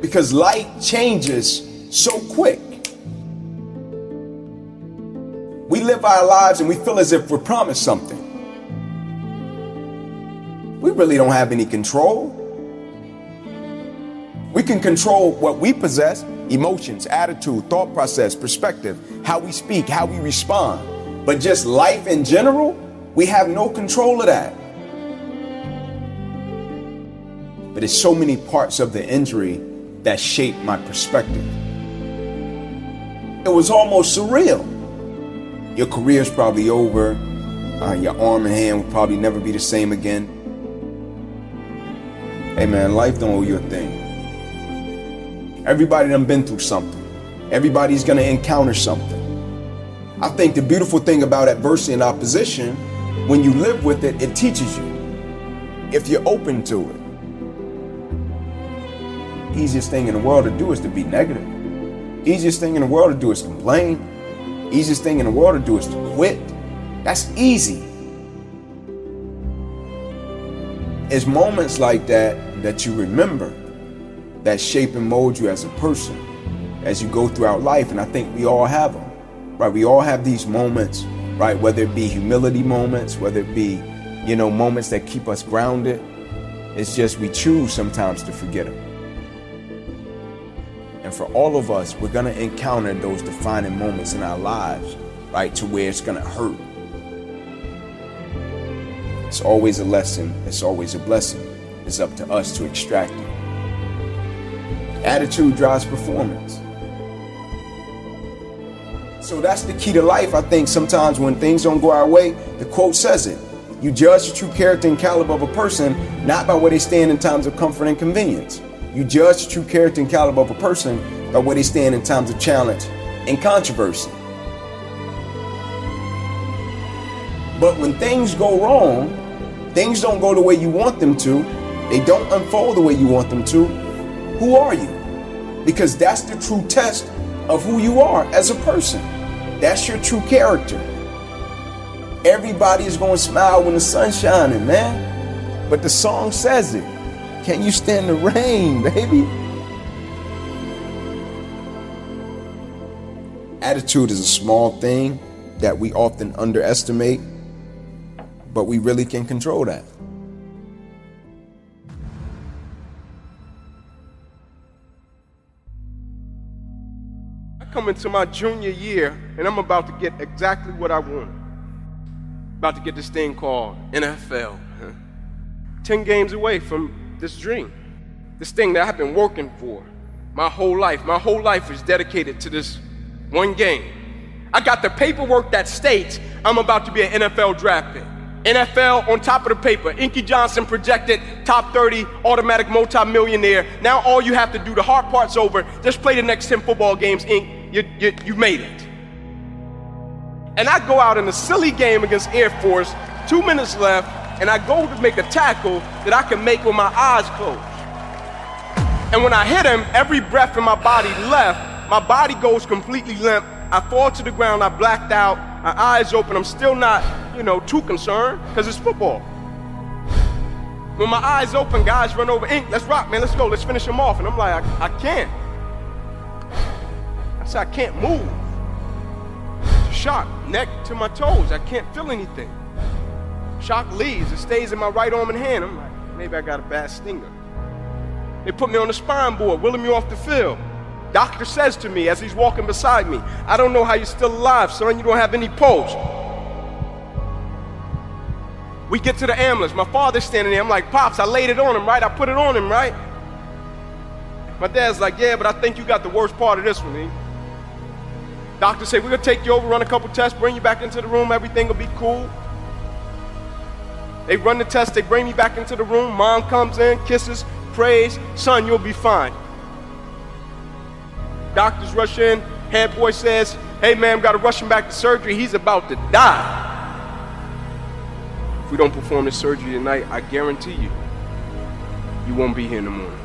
Because light changes so quick. We live our lives and we feel as if we're promised something. We really don't have any control. We can control what we possess emotions, attitude, thought process, perspective, how we speak, how we respond. But just life in general, we have no control of that. But it's so many parts of the injury that shaped my perspective. It was almost surreal. Your career is probably over. Uh, your arm and hand will probably never be the same again. Hey man, life don't owe you a thing. Everybody done been through something. Everybody's gonna encounter something. I think the beautiful thing about adversity and opposition, when you live with it, it teaches you. If you're open to it easiest thing in the world to do is to be negative. Easiest thing in the world to do is complain. Easiest thing in the world to do is to quit. That's easy. It's moments like that that you remember that shape and mold you as a person as you go throughout life. And I think we all have them, right? We all have these moments, right? Whether it be humility moments, whether it be, you know, moments that keep us grounded. It's just we choose sometimes to forget them. And for all of us, we're going to encounter those defining moments in our lives, right, to where it's going to hurt. It's always a lesson, it's always a blessing. It's up to us to extract it. Attitude drives performance. So that's the key to life. I think sometimes when things don't go our way, the quote says it. You judge the true character and caliber of a person not by where they stand in times of comfort and convenience. You judge the true character and caliber of a person by where they stand in times of challenge and controversy. But when things go wrong, things don't go the way you want them to, they don't unfold the way you want them to, who are you? Because that's the true test of who you are as a person. That's your true character. Everybody is going to smile when the sun's shining, man. But the song says it. Can you stand the rain, baby? Attitude is a small thing that we often underestimate, but we really can control that. I come into my junior year and I'm about to get exactly what I want. About to get this thing called NFL. 10 games away from this dream, this thing that I've been working for my whole life. My whole life is dedicated to this one game. I got the paperwork that states I'm about to be an NFL draft pick. NFL on top of the paper. Inky Johnson projected top 30 automatic multimillionaire. Now all you have to do, the hard part's over. Just play the next 10 football games, Ink. You, you, you made it. And I go out in a silly game against Air Force, two minutes left, and I go to make a tackle that I can make with my eyes closed. And when I hit him, every breath in my body left. My body goes completely limp. I fall to the ground. I blacked out. My eyes open. I'm still not, you know, too concerned because it's football. When my eyes open, guys run over ink. Let's rock, man. Let's go. Let's finish him off. And I'm like, I, I can't. I said, I can't move. Shock, neck to my toes. I can't feel anything. Shock leaves. It stays in my right arm and hand. I'm like, maybe I got a bad stinger. They put me on the spine board, wheeling me off the field. Doctor says to me as he's walking beside me, I don't know how you're still alive, son. You don't have any pulse. We get to the ambulance. My father's standing there. I'm like, Pops, I laid it on him, right? I put it on him, right? My dad's like, Yeah, but I think you got the worst part of this one, eh? Doctor say, We're going to take you over, run a couple tests, bring you back into the room. Everything will be cool. They run the test, they bring me back into the room. Mom comes in, kisses, prays, Son, you'll be fine. Doctors rush in. Head boy says, Hey, man, got to rush him back to surgery. He's about to die. If we don't perform this surgery tonight, I guarantee you, you won't be here in the morning.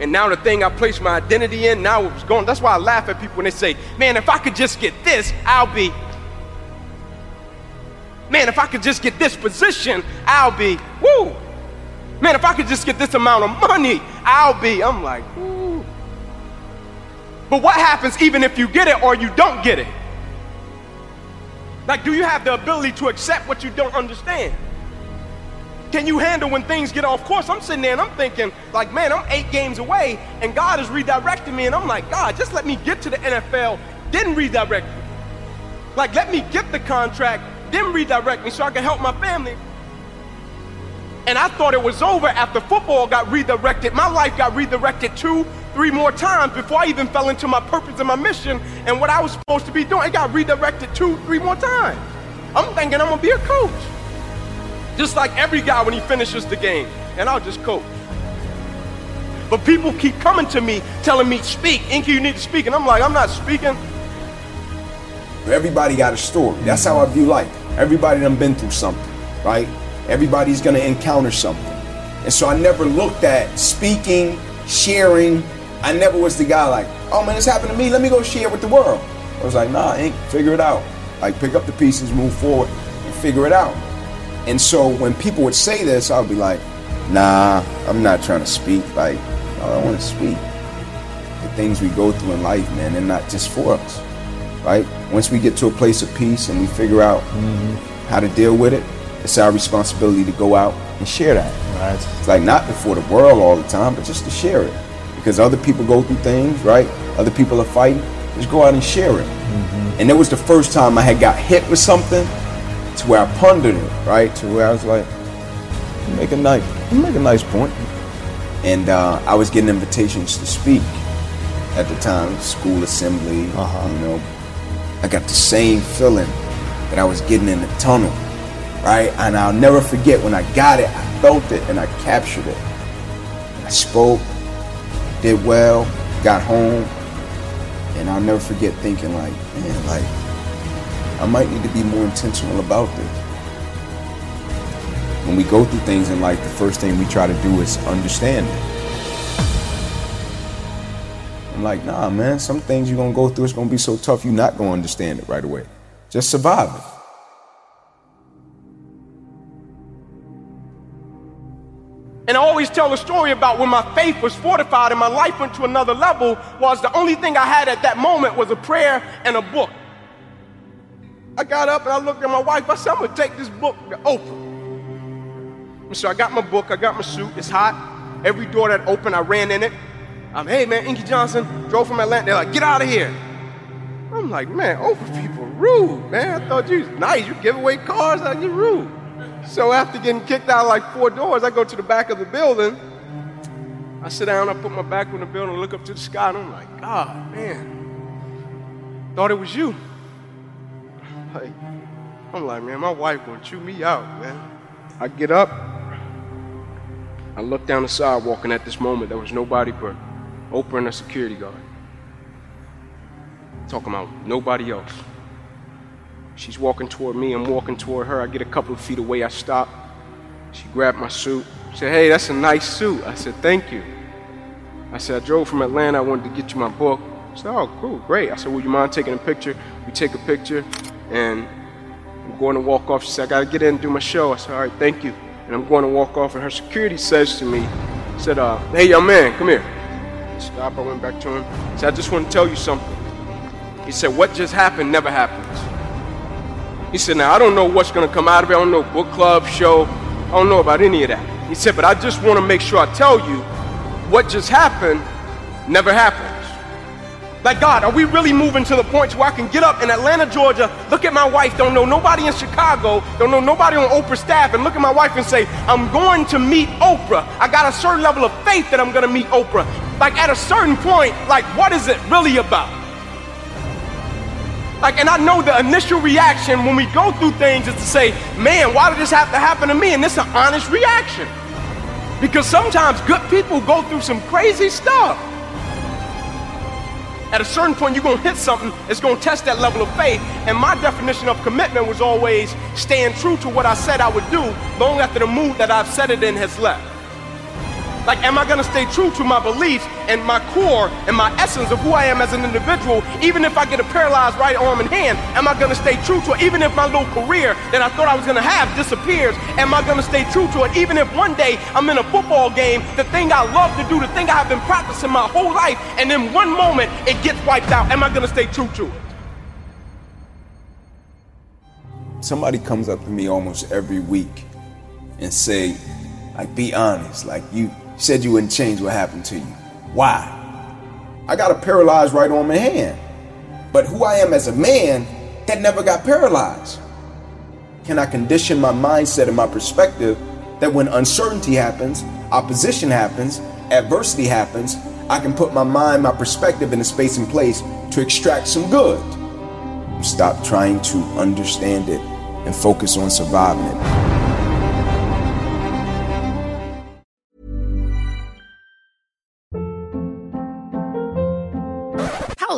And now the thing I placed my identity in, now it's gone. That's why I laugh at people when they say, man, if I could just get this, I'll be. Man, if I could just get this position, I'll be. Woo! Man, if I could just get this amount of money, I'll be. I'm like, woo. But what happens even if you get it or you don't get it? Like, do you have the ability to accept what you don't understand? Can you handle when things get off course? I'm sitting there and I'm thinking, like, man, I'm eight games away, and God is redirecting me, and I'm like, God, just let me get to the NFL, then redirect me. Like, let me get the contract, then redirect me so I can help my family. And I thought it was over after football got redirected. My life got redirected two, three more times before I even fell into my purpose and my mission and what I was supposed to be doing. It got redirected two, three more times. I'm thinking I'm gonna be a coach. Just like every guy when he finishes the game, and I'll just coach. But people keep coming to me telling me, speak, Inky, you need to speak. And I'm like, I'm not speaking. Everybody got a story. That's how I view life. Everybody done been through something, right? Everybody's gonna encounter something. And so I never looked at speaking, sharing. I never was the guy like, oh man, this happened to me. Let me go share with the world. I was like, nah, Ink, figure it out. Like pick up the pieces, move forward, and figure it out. And so when people would say this, I would be like, nah, I'm not trying to speak. Like, I don't want to speak. The things we go through in life, man, they're not just for us. Right? Once we get to a place of peace and we figure out mm-hmm. how to deal with it, it's our responsibility to go out and share that. Right. It's like not before the world all the time, but just to share it. Because other people go through things, right? Other people are fighting. Just go out and share it. Mm-hmm. And it was the first time I had got hit with something to where I pondered it, right? To where I was like, make a nice, make a nice point. And uh, I was getting invitations to speak at the time, school assembly. Uh-huh. You know, I got the same feeling that I was getting in the tunnel, right? And I'll never forget when I got it, I felt it and I captured it. I spoke, did well, got home, and I'll never forget thinking like, man, like I might need to be more intentional about this. When we go through things in life, the first thing we try to do is understand it. I'm like, nah, man, some things you're gonna go through, it's gonna be so tough, you're not gonna understand it right away. Just survive it. And I always tell a story about when my faith was fortified and my life went to another level was the only thing I had at that moment was a prayer and a book. I got up and I looked at my wife. I said, I'm gonna take this book to Oprah. And so I got my book, I got my suit, it's hot. Every door that opened, I ran in it. I'm, hey man, Inky Johnson, drove from Atlanta. They're like, get out of here. I'm like, man, Oprah people rude, man. I thought you was nice. You give away cars, like you rude. So after getting kicked out like four doors, I go to the back of the building. I sit down, I put my back on the building, look up to the sky, and I'm like, God, man, thought it was you. Like, I'm like, man, my wife gonna chew me out, man. I get up, I look down the sidewalk, and at this moment, there was nobody but Oprah and a security guard. Talking about nobody else. She's walking toward me, I'm walking toward her. I get a couple of feet away, I stop. She grabbed my suit. She said, Hey, that's a nice suit. I said, Thank you. I said, I drove from Atlanta, I wanted to get you my book. She said, Oh, cool, great. I said, Would you mind taking a picture? We take a picture, and I'm going to walk off. She said, I gotta get in and do my show. I said, All right, thank you. And I'm going to walk off, and her security says to me, said, uh, Hey, young man, come here. I stopped, I went back to him. He said, I just want to tell you something. He said, What just happened never happens. He said, Now, I don't know what's going to come out of it. I don't know book club, show. I don't know about any of that. He said, But I just want to make sure I tell you what just happened never happens. Like, God, are we really moving to the point where I can get up in Atlanta, Georgia, look at my wife, don't know nobody in Chicago, don't know nobody on Oprah staff, and look at my wife and say, I'm going to meet Oprah. I got a certain level of faith that I'm going to meet Oprah. Like, at a certain point, like, what is it really about? Like, and I know the initial reaction when we go through things is to say, man, why did this have to happen to me? And it's an honest reaction. Because sometimes good people go through some crazy stuff. At a certain point, you're going to hit something that's going to test that level of faith. And my definition of commitment was always staying true to what I said I would do long after the mood that I've set it in has left. Like, am I gonna stay true to my beliefs and my core and my essence of who I am as an individual, even if I get a paralyzed right arm and hand? Am I gonna stay true to it, even if my little career that I thought I was gonna have disappears? Am I gonna stay true to it, even if one day I'm in a football game, the thing I love to do, the thing I have been practicing my whole life, and in one moment it gets wiped out? Am I gonna stay true to it? Somebody comes up to me almost every week and say, like, be honest, like said you wouldn't change what happened to you. Why? I got a paralyzed right arm and hand. But who I am as a man, that never got paralyzed. Can I condition my mindset and my perspective that when uncertainty happens, opposition happens, adversity happens, I can put my mind, my perspective in a space and place to extract some good? Stop trying to understand it and focus on surviving it.